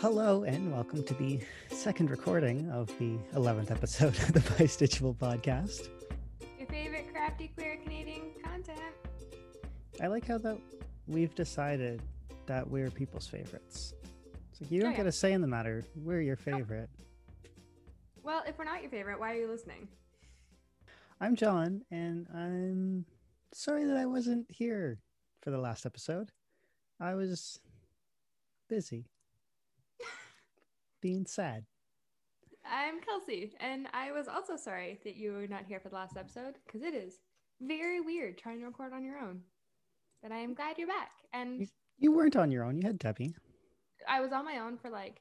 Hello and welcome to the second recording of the 11th episode of the By Stitchable podcast. Your favorite crafty queer Canadian content. I like how that we've decided that we're people's favorites. It's like you don't Oh, get a say in the matter. We're your oh. favorite. Well, if we're not your favorite, why are you listening? I'm John and I'm sorry that I wasn't here for the last episode. I was busy being sad. I'm Kelsey, and I was also sorry that you were not here for the last episode because it is very weird trying to record on your own. But I am glad you're back. And You weren't on your own. You had Debbie. I was on my own for like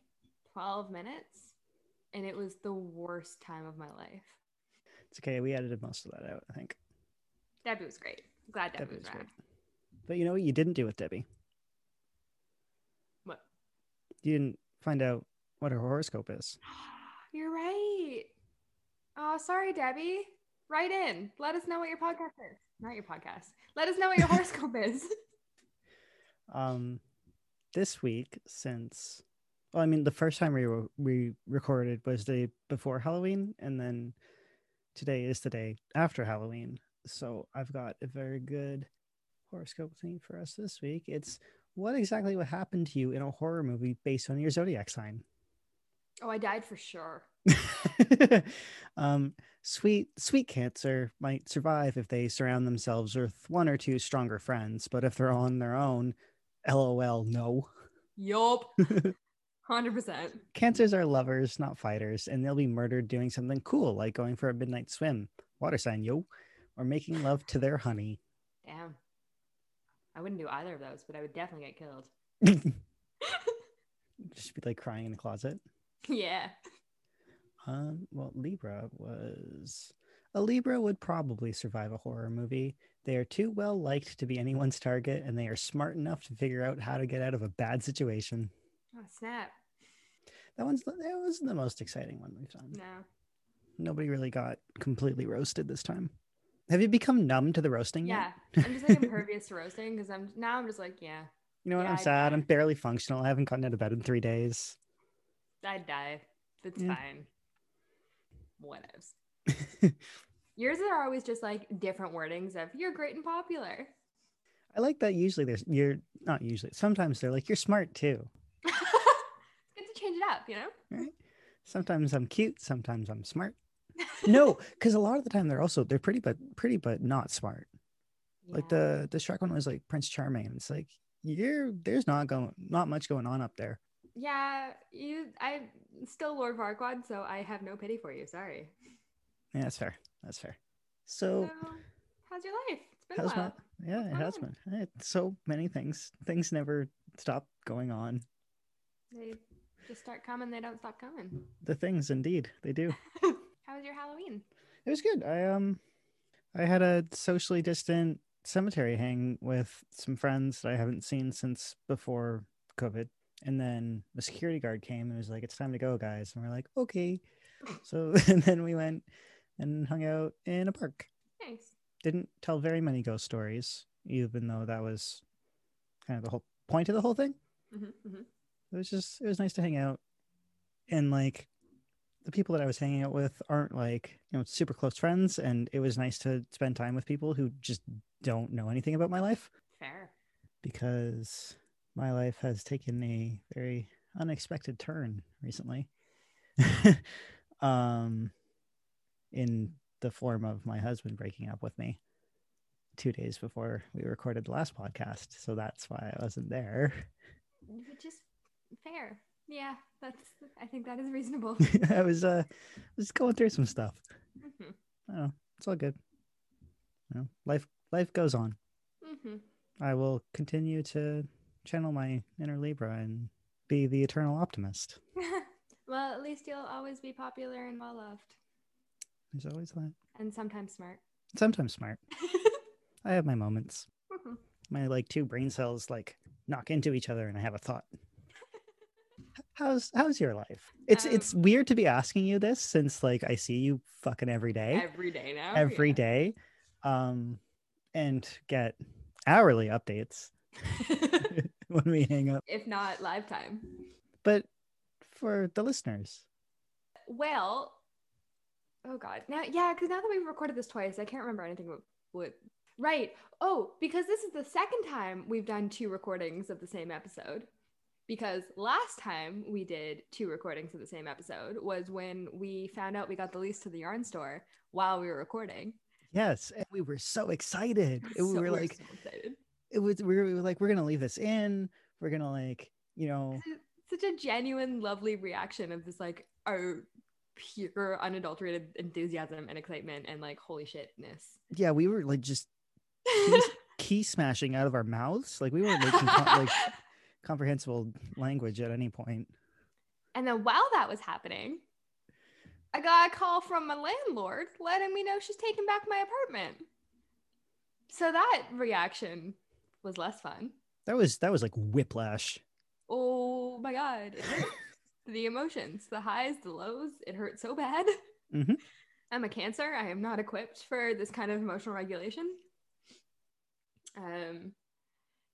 12 minutes, and it was the worst time of my life. It's okay. We edited most of that out, I think. Debbie was great. Glad Debbie, Debbie was was back. But you know what you didn't do with Debbie? What? You didn't find out what her horoscope is. You're right. Oh, sorry, Debbie. Write in. Let us know what your podcast is. Not your podcast. Let us know what your horoscope is. Um, this week, since well, I mean, the first time we re- we recorded was the before Halloween, and then today is the day after Halloween. So I've got a very good horoscope thing for us this week. It's what exactly would happen to you in a horror movie based on your zodiac sign. Oh, I died for sure. um, sweet sweet cancer might survive if they surround themselves with one or two stronger friends, but if they're on their own, lol, no. Yup. 100%. Cancers are lovers, not fighters, and they'll be murdered doing something cool like going for a midnight swim, water sign, yo, or making love to their honey. Damn. I wouldn't do either of those, but I would definitely get killed. Just be like crying in the closet. yeah. Um, well, Libra was a Libra would probably survive a horror movie. They are too well liked to be anyone's target, and they are smart enough to figure out how to get out of a bad situation. Oh, snap. That one's the- that was the most exciting one we've done. No. Nobody really got completely roasted this time. Have you become numb to the roasting Yeah. yet? I'm just like impervious to roasting because I'm now I'm just like, yeah, You know what? Yeah, I'm sad. I'm barely functional. I haven't gotten out of bed in three days. I'd die. It's Yeah. fine. Whatevs. Yours are always just like different wordings of you're great and popular. I like that. Usually, there's you're not usually. Sometimes they're like you're smart too. it's good to change it up, you know? Right? Sometimes I'm cute. Sometimes I'm smart. No, because a lot of the time they're also they're pretty but pretty but not smart. Like the the Shrek one was like Prince Charming. It's like you're there's not going not much going on up there. Yeah, you I'm still Lord Farquaad, so I have no pity for you. Sorry. Yeah, that's fair. That's fair. So So, how's your life? It's been how's a my while. yeah it has been so many things things never stop going on They just start coming, they don't stop coming. the things indeed they do How was your Halloween? it was good i um i had a socially distant cemetery hang with some friends that i haven't seen since before covid and then the security guard came and was like it's time to go guys. And we're like okay. So and then we went and hung out in a park. Nice. didn't tell very many ghost stories even though that was kind of the whole point of the whole thing. Hmm hmm it was just it was nice to hang out. And like the people that i was hanging out with aren't like you know super close friends and it was nice to spend time with people who just don't know anything about my life. Fair. because my life has taken a very unexpected turn recently um in the form of my husband breaking up with me two days before we recorded the last podcast so that's why i wasn't there Which is fair. Yeah, that's. I think that is reasonable. I was uh was going through some stuff. hmm Oh, it's all good. You know, life life goes on. hmm I will continue to channel my inner Libra and be the eternal optimist. well, at least you'll always be popular and well loved, There's always that. and sometimes smart. Sometimes smart. I have my moments. Mhm. My like two brain cells like knock into each other and I have a thought. How's how's your life? It's Um, it's weird to be asking you this since like I see you fucking every day. Every day now. every yeah. day um and get hourly updates when we hang up if not lifetime. but for the listeners. Well, oh god, now yeah, because now that we've recorded this twice, I can't remember anything. What, what right? Oh, because this is the second time we've done two recordings of the same episode. Because last time we did two recordings of the same episode was when we found out we got the lease to the yarn store while we were recording. Yes, and we were so excited. So we were we're like, so excited. It was we were, we were like, we're gonna leave this in. We're gonna like, you know, such a genuine, lovely reaction of this like our pure, unadulterated enthusiasm and excitement and like holy shitness. yeah, we were like just key, key smashing out of our mouths. Like we weren't making com- like comprehensible language at any point. and then while that was happening, I got a call from my landlord letting me know she's taking back my apartment. So that reaction was less fun. That was that was like whiplash. Oh my god. The emotions, the highs, the lows, it hurt so bad. Mhm. I'm a cancer. I am not equipped for this kind of emotional regulation. Um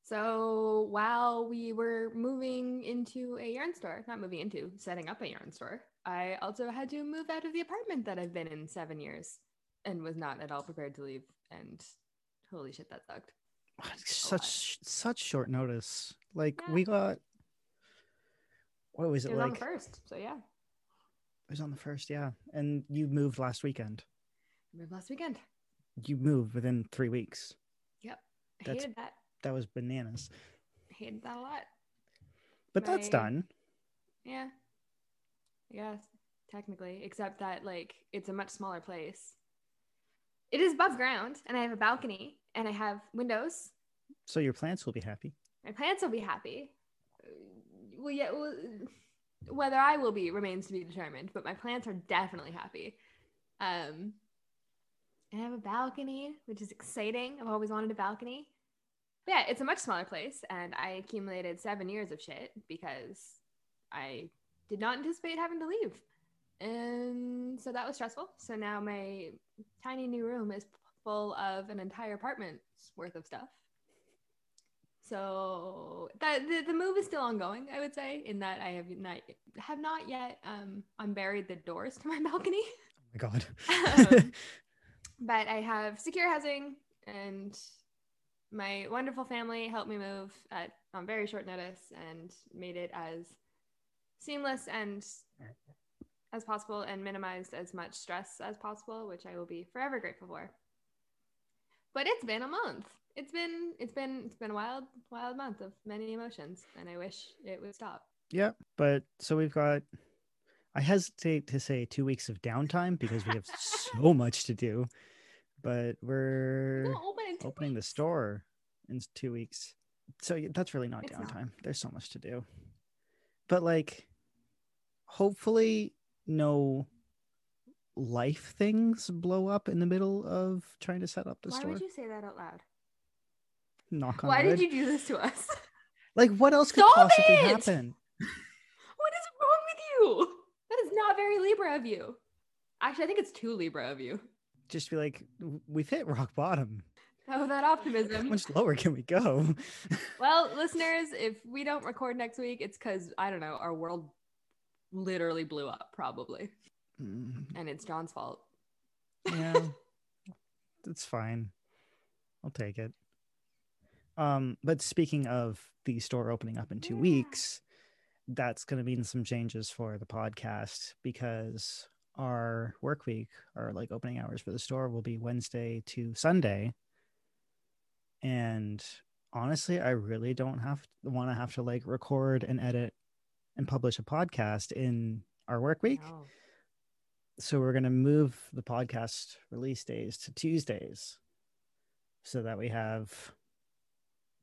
so while we were moving into a yarn store, not moving into, setting up a yarn store, I also had to move out of the apartment that I've been in seven years and was not at all prepared to leave. And holy shit, that sucked. Such such short notice. Like Yeah. we got what was It it, was like? on the first. So yeah, It was on the first, yeah. And you moved last weekend. moved last weekend. You moved within three weeks. Yep, I That's- hated that. That was bananas. hated that a lot. But that's done. Yeah. I guess technically, except that like it's a much smaller place. It is above ground, and I have a balcony, and I have windows. So your plants will be happy. My plants will be happy. Well, yeah. Well, whether I will be remains to be determined, but my plants are definitely happy. Um, and I have a balcony, which is exciting. I've always wanted a balcony. But yeah, it's a much smaller place, and I accumulated seven years of shit because I did not anticipate having to leave. And so that was stressful. So now my tiny new room is full of an entire apartment's worth of stuff. So that the, the move is still ongoing, I would say, in that I have not have not yet um unburied the doors to my balcony. Oh my god. Um, but I have secure housing and my wonderful family helped me move at on very short notice and made it as seamless and as possible and minimized as much stress as possible, which I will be forever grateful for. But it's been a month. It's been it's been it's been a wild wild month of many emotions and I wish it would stop. yeah. But so we've got I hesitate to say two weeks of downtime because we have so much to do. But we're open opening the store in two weeks. So that's really not It's not. downtime. There's so much to do. But like hopefully no life things blow up in the middle of trying to set up the Why store. would you say that out loud? Knock on Why wood. did you do this to us? Like what else could Stop possibly it! happen? What is wrong with you? That is not very Libra of you. Actually, I think it's too Libra of you. Just be like, we've hit rock bottom. Oh, that optimism. How much lower can we go? Well, listeners, if we don't record next week, it's because I don't know, our world literally blew up, probably, Mm, and it's John's fault. yeah, it's fine. I'll take it. Um, but speaking of the store opening up in two Yeah. weeks, that's going to mean some changes for the podcast because our work week, our like opening hours for the store will be Wednesday to Sunday. And honestly, I really don't have want to have to like record and edit and publish a podcast in our work week No. So we're going to move the podcast release days to Tuesdays so that we have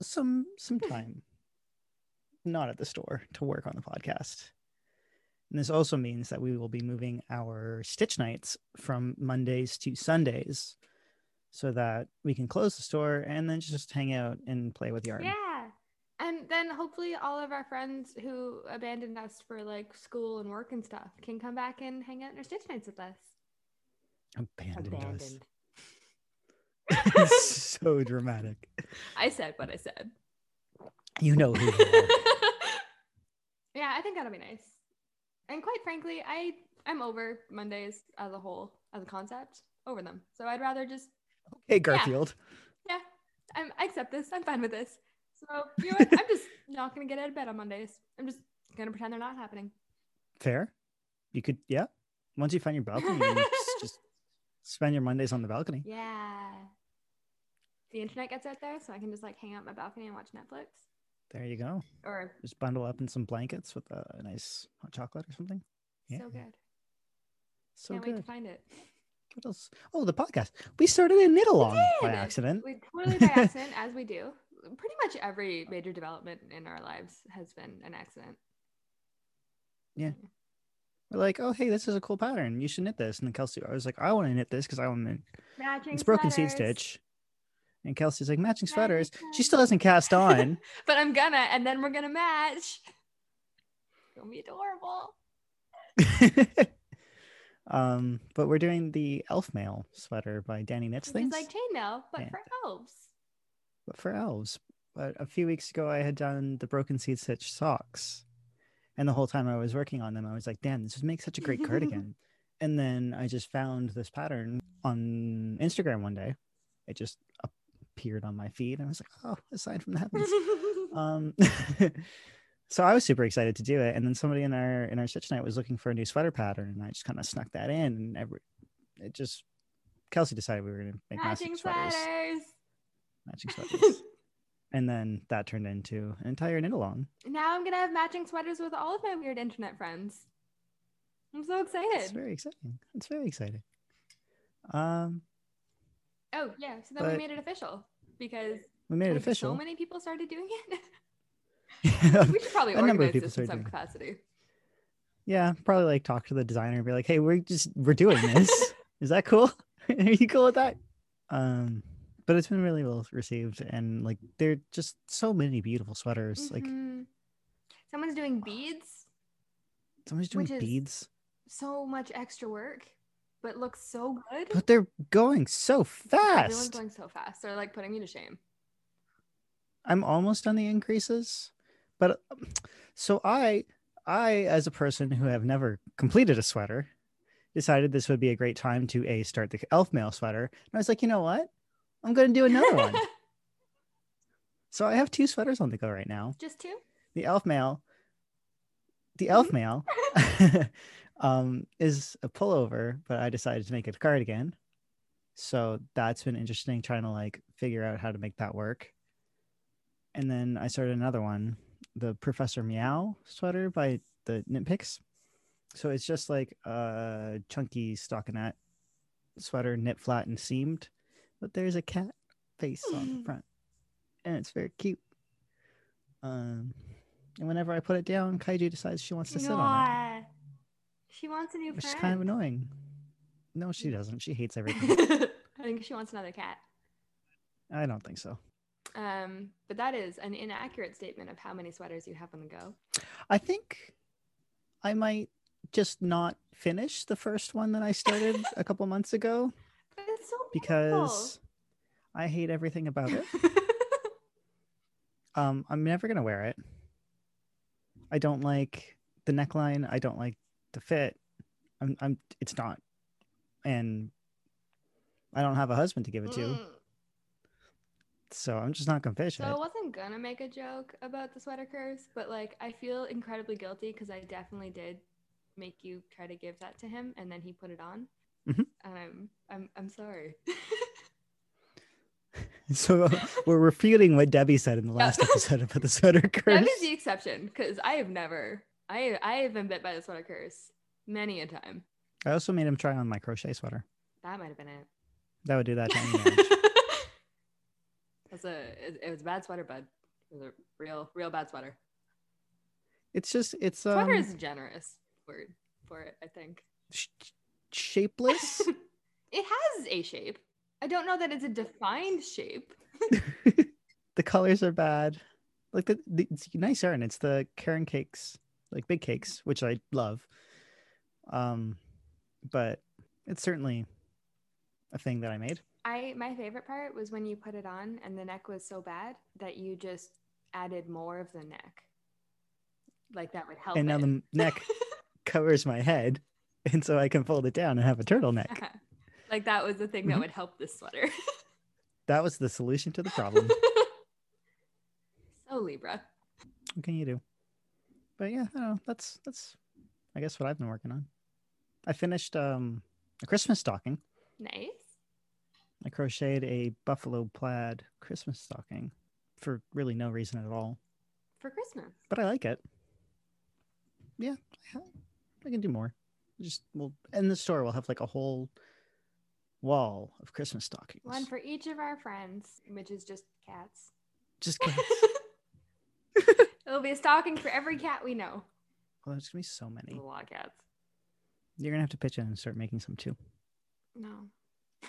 some some hmm. time not at the store to work on the podcast. And this also means that we will be moving our stitch nights from Mondays to Sundays so that we can close the store and then just hang out and play with yarn. Yeah. And then hopefully all of our friends who abandoned us for like school and work and stuff can come back and hang out in our stitch nights with us. Abandoned, us. so dramatic. I said what I said. You know who you are. yeah, I think that'll be nice. And quite frankly, I I'm over Mondays as a whole, as a concept, over them. So I'd rather just Hey, Garfield. yeah, I'm, I accept this. I'm fine with this. So you know what? I'm just not gonna get out of bed on Mondays. I'm just gonna pretend they're not happening. Fair. You could, yeah. Once you find your balcony, you just, just spend your Mondays on the balcony. Yeah. The internet gets out there, so I can just like hang out my balcony and watch Netflix. There you go. Or Just bundle up in some blankets with a, nice hot chocolate or something. Yeah. so good. So Can't wait to find it. What else? Oh, the podcast. We started a knit along by accident. We totally by accident, as we do. Pretty much every major development in our lives has been an accident. Yeah. We're like, oh, hey, this is a cool pattern. You should knit this. And then Kelsey, I was like, I want to knit this because I want to. Matching It's broken seed stitch. And Kelsey's like, matching Matching sweaters. She still hasn't cast on. but I'm gonna, and then we're gonna match. It's gonna be adorable. um, but we're doing the elf mail sweater by Danny Knits Which Things, is like chainmail, but Yeah. for elves. But for elves. But a few weeks ago, I had done the broken seed stitch socks, and the whole time I was working on them, I was like, "Damn, this would make such a great cardigan." and then I just found this pattern on Instagram one day. It just appeared on my feed, and I was like, "Oh, a sign from that." um so i was super excited to do it and then somebody in our in our stitch night was looking for a new sweater pattern and i just kind of snuck that in and every it just kelsey decided we were going to make Matching matching sweaters sweaters. Matching sweaters. And then that turned into an entire knit along now I'm gonna have matching sweaters with all of my weird internet friends. I'm so excited. it's very exciting. It's very exciting. Um Oh yeah, so then we made it official because we made it official So many people started doing it. we should probably organize this in some capacity. yeah probably like talk to the designer and be like hey we're just we're doing this. Is that cool? Are you cool with that? Um but it's been really well received and like there are just so many beautiful sweaters like Mhm. someone's doing beads, someone's doing beads so much extra work, but looks so good. but they're going so fast Everyone's going so fast. They're like putting me to shame. i'm almost on the increases but so i i as a person who have never completed a sweater decided this would be a great time to a start the elf mail sweater and i was like you know what i'm going to do another one. So i have two sweaters on the go right now. Just two. the elf male. the elf male um is a pullover but i decided to make it a cardigan so that's been interesting trying to like figure out how to make that work. And then i started another one the professor meow sweater by the nitpicks. So it's just like a chunky stockinette sweater knit flat and seamed but there's a cat face on the front and it's very cute um and whenever I put it down, Kaiju decides she wants to sit on it. She wants a new which friend. kind of annoying. No, she doesn't. She hates everything. I think she wants another cat. I don't think so. Um, but that is an inaccurate statement of how many sweaters you have on the go. I think I might just not finish the first one that I started a couple months ago so because I hate everything about it. Um, I'm never gonna wear it. I don't like the neckline. I don't like the fit. I'm, I'm. It's not, and I don't have a husband to give it to, Mm. so I'm just not gonna finish So it. I wasn't gonna make a joke about the sweater curse, but like I feel incredibly guilty because I definitely did make you try to give that to him, and then he put it on, Mhm. and I'm I'm I'm sorry. So we're refuting what Debbie said in the last episode about the sweater curse. that is the exception because I have never I I have been bit by the sweater curse many a time. I also made him try on my crochet sweater. That might have been it. That would do that. That's a it, it was a bad sweater, bud. It was a real real bad sweater. It's just it's um, Sweater is a generous word for it, I think. sh- shapeless. it has a shape. I don't know that it's a defined shape. the colors are bad. Like the, the it's nice yarn. It's the Caron cakes, like big cakes, which I love. Um, but it's certainly a thing that I made. I my favorite part was when you put it on and the neck was so bad that you just added more of the neck. Like that would help. and now it. the neck covers my head, and so I can fold it down and have a turtleneck. like that was the thing that Mhm. would help this sweater. That was the solution to the problem. so Libra. what can you do? But yeah, I don't know. That's that's I guess what I've been working on. I finished um a Christmas stocking. Nice. I crocheted a buffalo plaid Christmas stocking for really no reason at all, For Christmas. but I like it. Yeah, I can do more. Just we'll in the store we'll have like a whole wall of Christmas stockings. One for each of our friends, which is just cats. Just cats. It'll be a stocking for every cat we know. well, there's gonna be so There's many. a lot of cats. You're gonna have to pitch in and start making some too. No.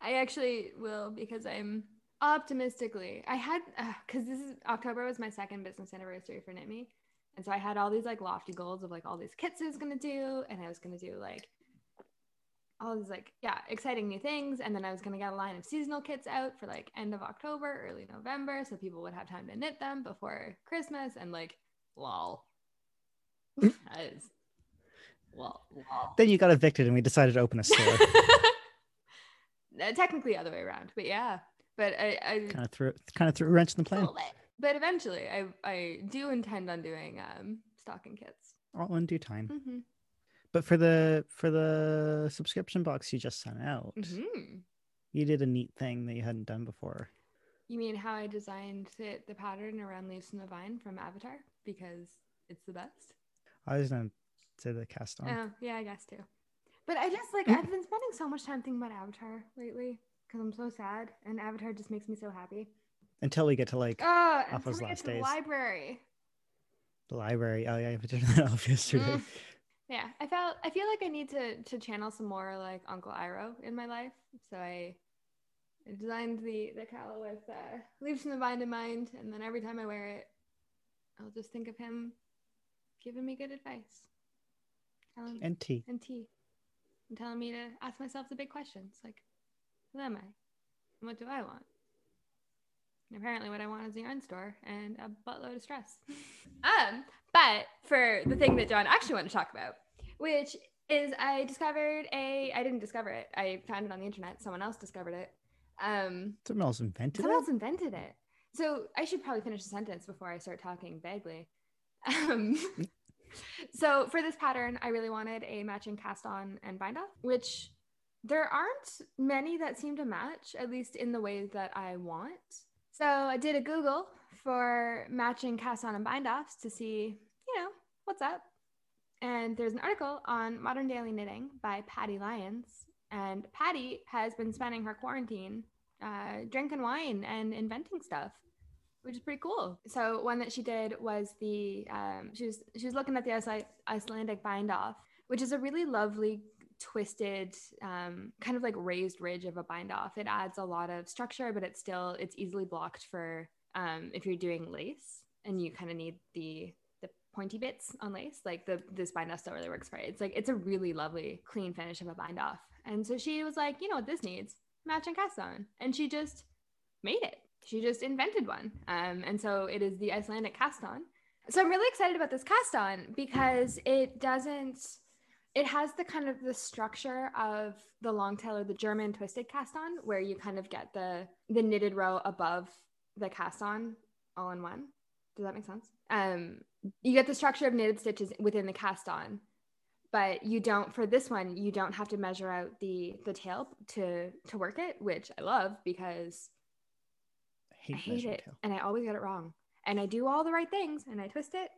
I actually will because I'm optimistically. I had uh, because this is October was my second business anniversary for KnitMe, and so I had all these like lofty goals of like all these kits I was gonna do, and I was gonna do like all these like yeah exciting new things, and then I was gonna get a line of seasonal kits out for like end of October, early November, so people would have time to knit them before Christmas, and like lol. is lol. lol. Then you got evicted and we decided to open a store. Uh, technically other way around but yeah but i i kind of threw kind of threw a wrench in the plan. But eventually i i do intend on doing um stocking kits All in due time. mm-hmm. But for the for the subscription box you just sent out, Mm-hmm. you did a neat thing that you hadn't done before. you mean how i designed the, the pattern around leaves from the vine from avatar because it's the best I was gonna say the cast on. oh yeah i guess too but i just like i've been spending so much time thinking about avatar lately because i'm so sad and avatar just makes me so happy Until we get to like oh Alpha's we get last to the days. library the library. Oh yeah, I turned that off yesterday. Mm. Yeah, I felt I feel like I need to to channel some more like Uncle Iroh in my life. So I, I designed the the cowl with uh, leaves from the vine in mind, and then every time I wear it, I'll just think of him giving me good advice, telling And tea. and tea, and telling me to ask myself the big questions like, who am I, and what do I want? And apparently, what I want is a yarn store and a buttload of stress. um, but for the thing that John actually wanted to talk about, which is I discovered a I didn't discover it. I found it on the internet. Someone else discovered it. Um, Someone else invented someone it. Someone else invented it. So I should probably finish the sentence before I start talking vaguely. Um, so for this pattern, I really wanted a matching cast on and bind off, which there aren't many that seem to match, at least in the way that I want. So I did a Google for matching cast on and bind offs to see, you know, what's up. And there's an article on Modern Daily Knitting by Patty Lyons. And Patty has been spending her quarantine uh, drinking wine and inventing stuff, which is pretty cool. So one that she did was the um, she was she was looking at the Icelandic bind off, which is a really lovely twisted um, kind of like raised ridge of a bind off. It adds a lot of structure, but it's still it's easily blocked for um, if you're doing lace and you kind of need the the pointy bits on lace. Like the this bind off still really works for it. It's like it's a really lovely clean finish of a bind off. And so she was like, you know what this needs? Matching cast on. And she just made it. She just invented one. Um, and so it is the Icelandic cast on. So I'm really excited about this cast on because it doesn't it has the kind of the structure of the long tail or the German twisted cast on where you kind of get the the knitted row above the cast on all in one. Does that make sense? Um, you get the structure of knitted stitches within the cast on, but you don't for this one you don't have to measure out the the tail to to work it, which I love because I hate, I hate it tail. and I always get it wrong. And I do all the right things and I twist it.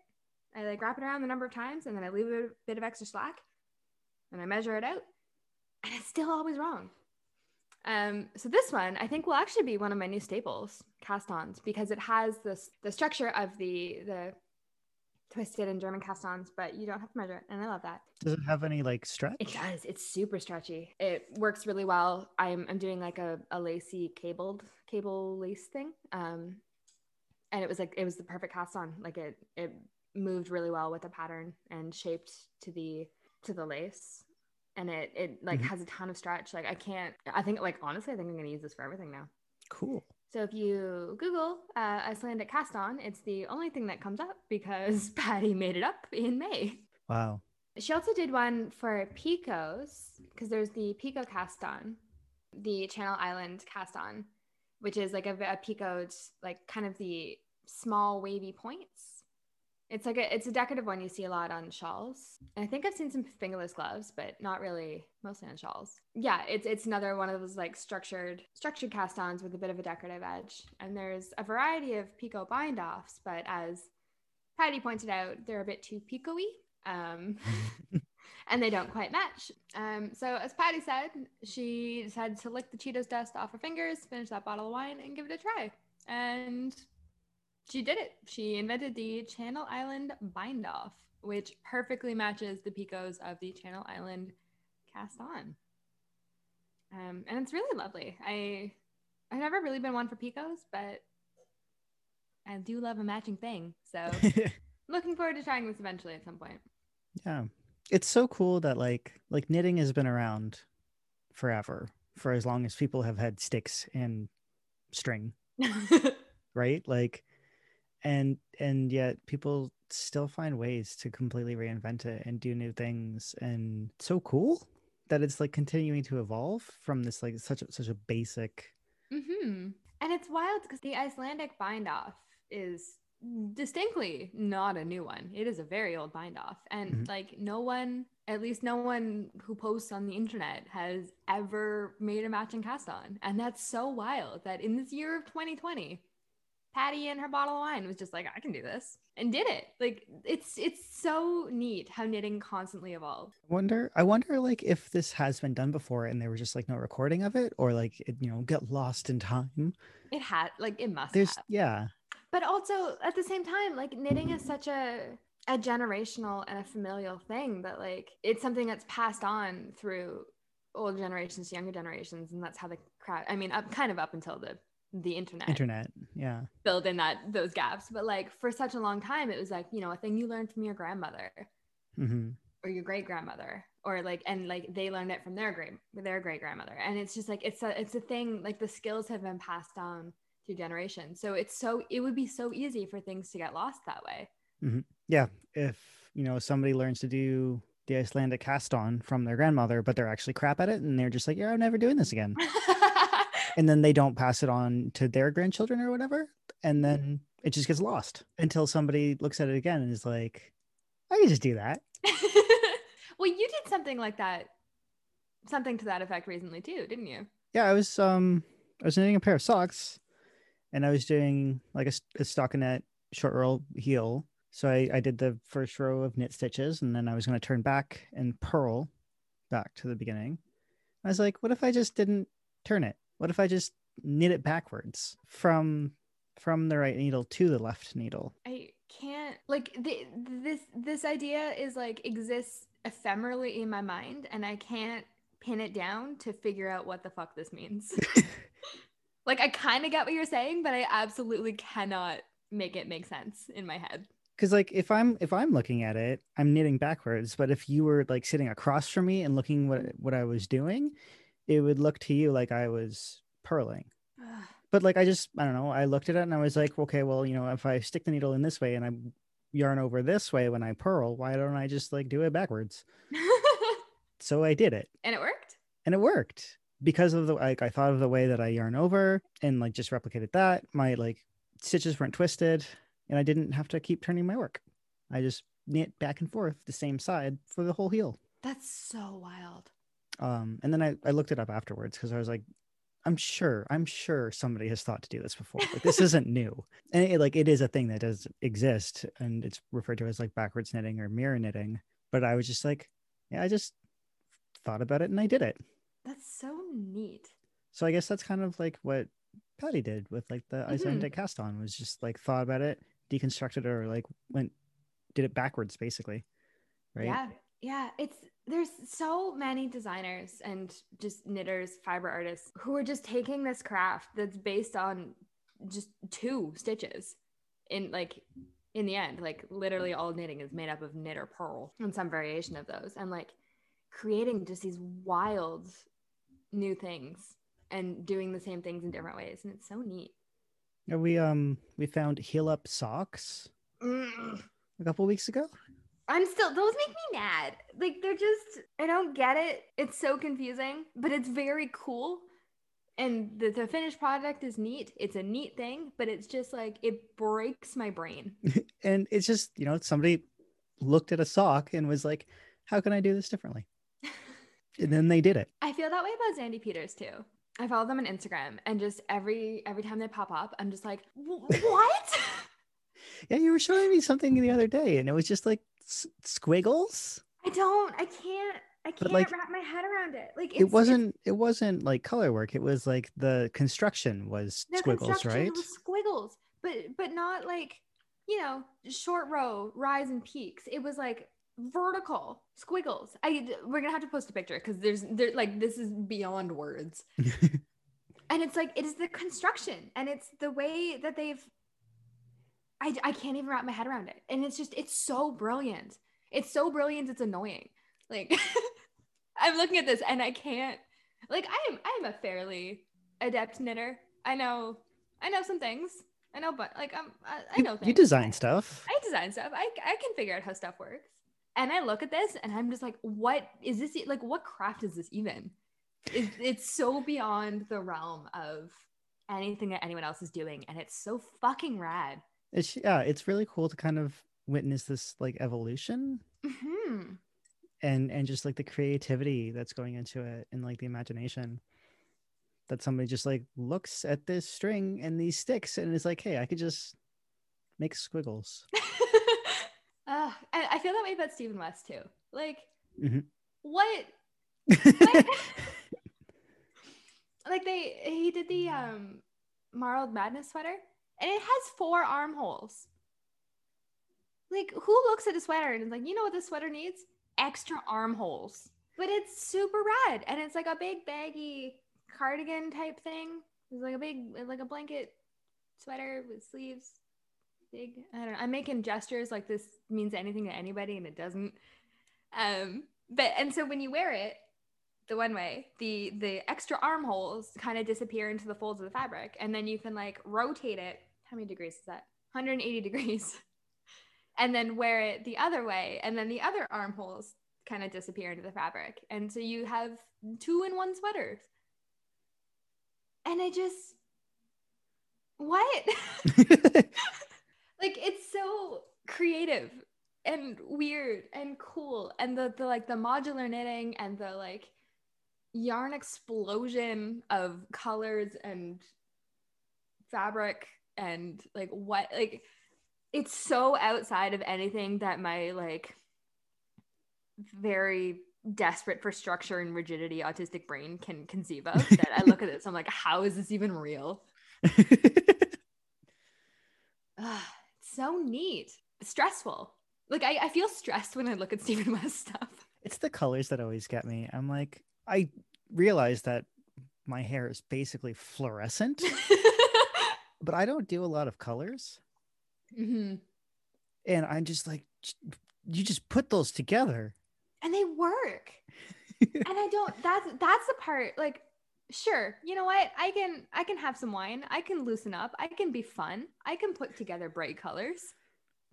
I like wrap it around the number of times and then I leave a bit of extra slack and I measure it out and it's still always wrong. Um, so this one I think will actually be one of my new staples, cast-ons, because it has this the structure of the the twisted and German cast-ons, but you don't have to measure it, and I love that. Does it have any like stretch? It does. It's super stretchy. It works really well. I'm I'm doing like a, a lacy cabled cable lace thing. Um and it was like it was the perfect cast on. Like it it moved really well with the pattern and shaped to the to the lace. And it it like Mhm. has a ton of stretch. Like I can't I think like honestly I think I'm gonna use this for everything now. Cool. So if you Google uh, Icelandic cast on, it's the only thing that comes up because Patty made it up in May. Wow. She also did one for Picos because there's the Pico cast on, the Channel Island cast on, which is like a, a picoed, like kind of the small wavy points. It's like a it's a decorative one you see a lot on shawls. And I think I've seen some fingerless gloves, but not really mostly on shawls. Yeah, it's it's another one of those like structured structured cast-ons with a bit of a decorative edge. And there's a variety of pico bind-offs, but as Patty pointed out, they're a bit too pico-y. Um, and they don't quite match. Um, so as Patty said, she decided to lick the Cheetos dust off her fingers, finish that bottle of wine, and give it a try. And she did it. She invented the Channel Island bind off, which perfectly matches the picos of the Channel Island cast on. Um, and it's really lovely. I I've never really been one for picos, but I do love a matching thing. So looking forward to trying this eventually at some point. Yeah. It's so cool that like like knitting has been around forever for as long as people have had sticks and string, right? Like and and yet people still find ways to completely reinvent it and do new things and so cool that it's like continuing to evolve from this like such a, such a basic hmm And it's wild because the Icelandic bind off is distinctly not a new one. It is a very old bind off. And Mhm. like no one, at least no one who posts on the internet has ever made a matching cast on. And that's so wild that in this year of 2020, Patty and her bottle of wine was just like, I can do this and did it. Like it's it's so neat how knitting constantly evolved. I wonder i wonder like if this has been done before and there was just like no recording of it or like it you know get lost in time It had like it must there's have. yeah but also at the same time like knitting is such a a generational and a familial thing that like it's something that's passed on through old generations to younger generations and that's how the crowd i mean up kind of up until the the internet, internet yeah. Filled in that those gaps. But like for such a long time it was like you know a thing you learned from your grandmother hmm or your great grandmother or like and like they learned it from their great their great grandmother. And it's just like it's a it's a thing like the skills have been passed on through generations. So it's so it would be so easy for things to get lost that way. Yeah if you know somebody learns to do the icelandic cast on from their grandmother but they're actually crap at it and they're just like yeah i'm never doing this again and then they don't pass it on to their grandchildren or whatever. And then it just gets lost until somebody looks at it again and is like i can just do that. Well you did something like that something to that effect recently too didn't you? Yeah i was um i was knitting a pair of socks and i was doing like a stockinette short row heel. So I, I did the first row of knit stitches and then i was going to turn back and purl back to the beginning. I was like what if i just didn't turn it what if i just knit it backwards from from the right needle to the left needle? I can't like the, this this idea is like exists ephemerally in my mind and i can't pin it down to figure out what the fuck this means. Like i kind of get what you're saying but i absolutely cannot make it make sense in my head. Because like if i'm if i'm looking at it i'm knitting backwards but if you were like sitting across from me and looking what what i was doing it would look to you like i was purling but like i just i don't know i looked at it and i was like okay well you know if i stick the needle in this way and i yarn over this way when i purl why don't i just like do it backwards? So i did it. And it worked? And it worked because of the like i thought of the way that i yarn over and like just replicated that. My like stitches weren't twisted and i didn't have to keep turning my work. I just knit back and forth the same side for the whole heel. That's so wild um and then i, I looked it up afterwards because i was like i'm sure i'm sure somebody has thought to do this before like this isn't new and it, like it is a thing that does exist and it's referred to as like backwards knitting or mirror knitting but i was just like yeah i just thought about it and i did it that's so neat so I guess that's kind of like what Patty did with like the. Icelandic cast on was just like thought about it, deconstructed it, or like went did it backwards basically. Right. Yeah. Yeah. It's there's so many designers and just knitters, fiber artists who are just taking this craft that's based on just two stitches in like in the end, like literally all knitting is made up of knit or purl and some variation of those. And like creating just these wild new things and doing the same things in different ways. And it's so neat. Yeah, we um we found heel up socks Mm. a couple weeks ago. I'm still those make me mad. Like they're just I don't get it. It's so confusing, but it's very cool. And the, the finished product is neat. It's a neat thing, but it's just like it breaks my brain. and it's just, you know, somebody looked at a sock and was like, how can I do this differently? and then they did it. I feel that way about Xandy Peters too. I follow them on Instagram and just every every time they pop up, I'm just like, what? yeah, you were showing me something the other day and it was just like s- squiggles. I don't. I can't. I can't like, wrap my head around it. Like it wasn't. It wasn't like color work. It was like the construction was the squiggles, construction right? Was squiggles, but but not like you know short row rise and peaks. It was like vertical squiggles. I we're gonna have to post a picture because there's there like this is beyond words. and it's like it is the construction and it's the way that they've I, I can't even wrap my head around it. And it's just it's so brilliant. It's so brilliant it's annoying. Like i'm looking at this and i can't like i am i am a fairly adept knitter. I know i know some things. I know but like i'm i, I know you, things. you design stuff. I design stuff. I, I can figure out how stuff works. And i look at this and i'm just like what is this like what craft is this even? It, it's so beyond the realm of anything that anyone else is doing and it's so fucking rad it's yeah it's really cool to kind of witness this like evolution hmm and and just like the creativity that's going into it and like the imagination that somebody just like looks at this string and these sticks and is like hey i could just make squiggles uh, and I feel that way about Stephen West too. Like, Mhm. what? what? like they he did the um Marled Madness sweater, and it has four armholes. Like, who looks at a sweater and is like, you know what this sweater needs? Extra armholes. But it's super rad, and it's like a big baggy cardigan type thing. It's like a big, like a blanket sweater with sleeves. Big. I don't know. I'm making gestures like this means anything to anybody, and it doesn't. Um, but and so when you wear it, the one way, the the extra armholes kind of disappear into the folds of the fabric, and then you can like rotate it. How many degrees is that? 180 degrees. and then wear it the other way, and then the other armholes kind of disappear into the fabric, and so you have two in one sweaters. And I just what? like it's so creative and weird and cool and the, the like the modular knitting and the like yarn explosion of colors and fabric and like what like it's so outside of anything that my like very desperate for structure and rigidity autistic brain can conceive of that i look at this i'm like how is this even real? Ugh, it's so neat. Stressful. Like I, I feel stressed when i look at stephen west stuff. It's the colors that always get me. I'm like i realize that my hair is basically fluorescent but i don't do a lot of colors. Mhm. and i'm just like you just put those together. And they work. And i don't that's that's the part like sure you know what? I can i can have some wine. I can loosen up. I can be fun. I can put together bright colors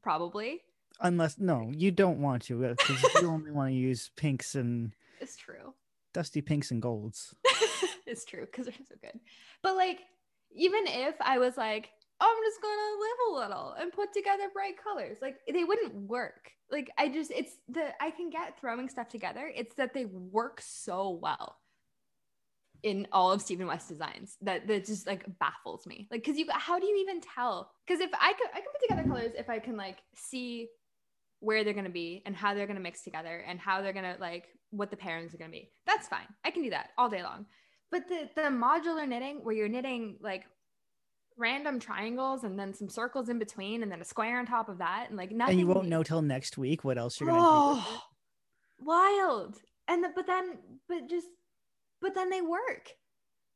probably. Unless no you don't want to because you only want to use pinks and it's true. dusty pinks and golds. It's true because they're so good. But like even if i was like oh, i'm just gonna live a little and put together bright colors like they wouldn't work like i just it's the i can get throwing stuff together it's that they work so well in all of Stephen West designs that that just like baffles me. Like, cause you, how do you even tell? Cause if I could, I can put together colors if I can like see where they're gonna be and how they're gonna mix together and how they're gonna like what the pairings are gonna be. That's fine. I can do that all day long. But the the modular knitting where you're knitting like random triangles and then some circles in between and then a square on top of that and like nothing. and you won't know till next week what else you're gonna do Oh, wild. And the, but then, but just, but then they work.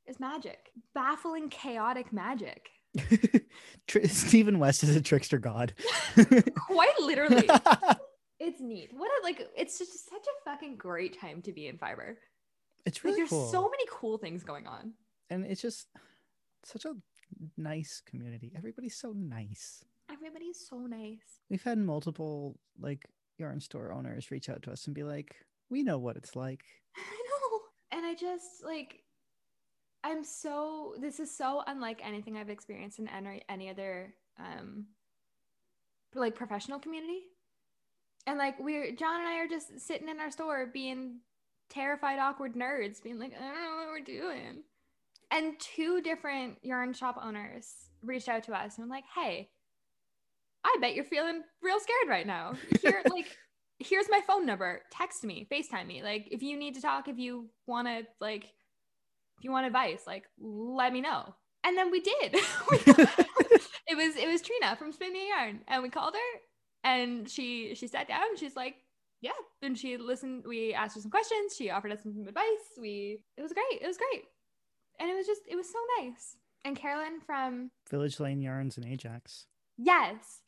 It's magic, baffling, chaotic magic. Tr- Stephen West is a trickster god. Quite literally, it's neat. What a like! It's just such a fucking great time to be in fiber. It's Like, there's cool. so many cool things going on. and it's just such a nice community. Everybody's so nice. Everybody's so nice. We've had multiple like yarn store owners reach out to us and be like, "We know what it's like." I know. And I just like I'm so this is so unlike anything I've experienced in any, any other um like professional community. And like we're John and I are just sitting in our store being terrified, awkward nerds, being like, I don't know what we're doing. And two different yarn shop owners reached out to us and were like, hey, I bet you're feeling real scared right now. Here, like, here's my phone number. Text me, FaceTime me. Like, if you need to talk, if you want to, like, if you want advice, like, let me know. And then we did. it was it was Trina from Spin Me Yarn, and we called her, and she she sat down. And she's like, yeah, and she listened. We asked her some questions. She offered us some advice. We it was great. It was great, and it was just it was so nice. And Carolyn from Village Lane Yarns and Ajax. yes,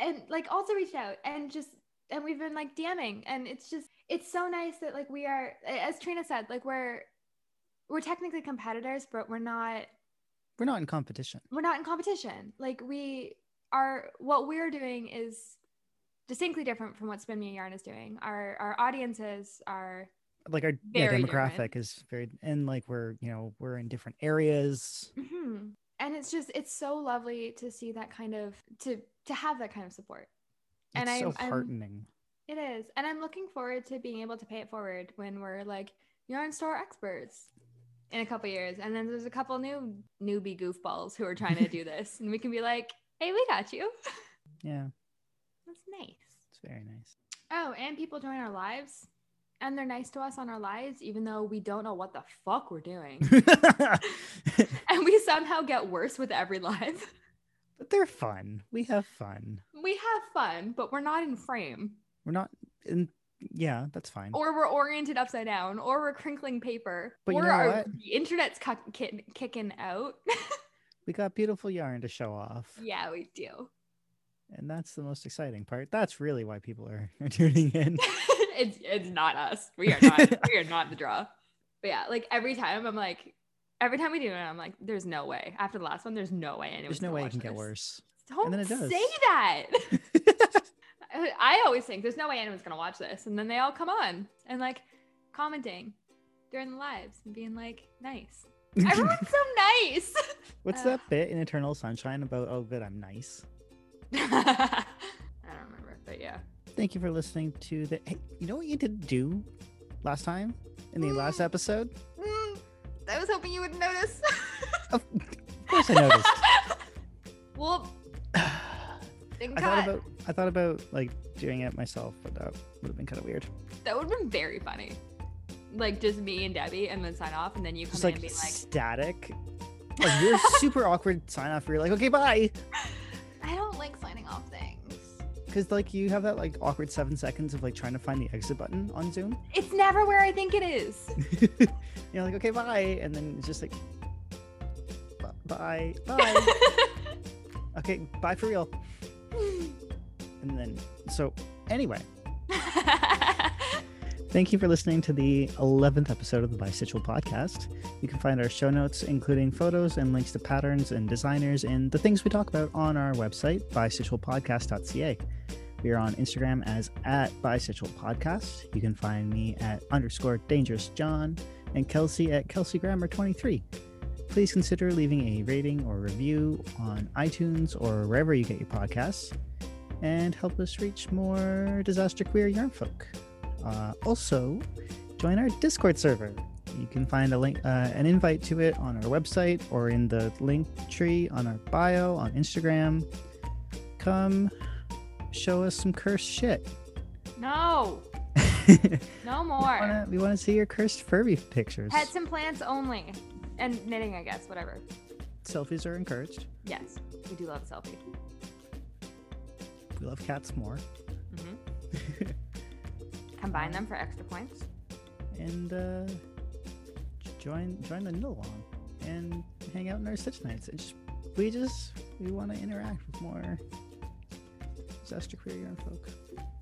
and like also reached out and just and we've been like DMing, and it's just it's so nice that like we are as Trina said like we're we're technically competitors, but we're not We're not in competition. we're not in competition. Like we are what we're doing is distinctly different from what Spin Me a Yarn is doing. Our our audiences are Like our yeah, demographic different. is very and like we're you know we're in different areas. mhm. and it's just it's so lovely to see that kind of to to have that kind of support. It's And so I'm- I'm- heartening. It is. And I'm looking forward to being able to pay it forward when we're like yarn store experts in a couple years. And then there's a couple new newbie goofballs who are trying to do this. And we can be like, hey, we got you. Yeah, That's nice. it's very nice. Oh, and people join our lives and they're nice to us on our lives, even though we don't know what the fuck we're doing. and we somehow get worse with every live. But they're fun. We have fun. We have fun, but we're not in frame. We're not in. Yeah, that's fine. Or we're oriented upside down, or we're crinkling paper, But you or know our, what? the internet's cu- kicking out. we got beautiful yarn to show off, yeah, we do. And that's the most exciting part. That's really why people are, are tuning in. it's it's not us. We are not. we are not the draw. But yeah, like every time I'm like, every time we do it, I'm like, there's no way. After the last one, there's no way. anyone's There's no way it can get worse. Don't And then it does. say that. I I always think there's no way anyone's gonna watch this, and then they all come on and like commenting during the lives and being like, nice. Everyone's so nice. What's Uh. that bit in Eternal Sunshine about? Oh, good, I'm nice. I don't remember, but yeah. Thank you for listening to the. Hey, you know what you didn't do last time in the last Mm. episode? Mm, I was hoping you would notice. Of course, I noticed. well, I thought about I thought about like doing it myself, but that would have been kind of weird. that would have been very funny. Like just me and Debbie, and then sign off, and then you come Just in like and be like, static. Like you're super awkward sign off. Where you're like, okay, bye, because like you have that like awkward seven seconds of like trying to find the exit button on Zoom. It's never where I think it is. you're like, okay, bye, and then it's just like, bye, bye. okay, bye for real. And then so anyway, Thank you for listening to the 11th episode of the Bisexual Podcast. You can find our show notes, including photos and links to patterns and designers and the things we talk about on our website, bisexualpodcast.ca. We are on Instagram as at bisexual podcast. You can find me at underscore dangerous John and Kelsey at Kelsey Grammar 23. Please consider leaving a rating or review on iTunes or wherever you get your podcasts and help us reach more disaster queer yarn folk. Uh, also, join our Discord server. You can find a link, uh, an invite to it on our website or in the link tree on our bio on Instagram. Come show us some cursed shit. no, no more. we want to see your cursed Furby pictures. Pets and plants only, and knitting, I guess. Whatever. Selfies are encouraged. Yes, we do love a selfie. We love cats more. hmm Combine them for extra points. and uh, join join the knit along and hang out in our stitch nights. It's just, we just we want to interact with more disaster queer own folk.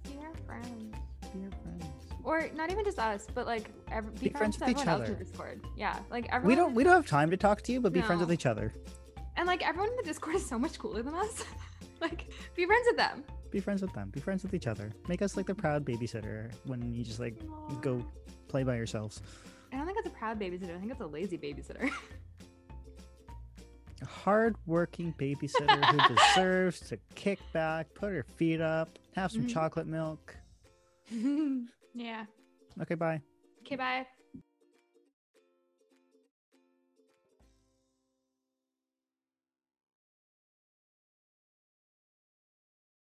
Be our friends. Be our friends. Or not even just us, but like ev- be, Be friends friends, with each other. in Discord. Yeah, like everyone. We don't we don't have time to talk to you, but be friends with each other. And like everyone in the Discord is so much cooler than us. like be friends with them. Be friends with them. Be friends with each other. Make us like the proud babysitter when you just like go play by yourselves. I don't think it's a proud babysitter. I think it's a lazy babysitter. Hard-working babysitter who deserves to kick back, put her feet up, have some Mhm. chocolate milk. yeah. Okay, bye. Okay, bye.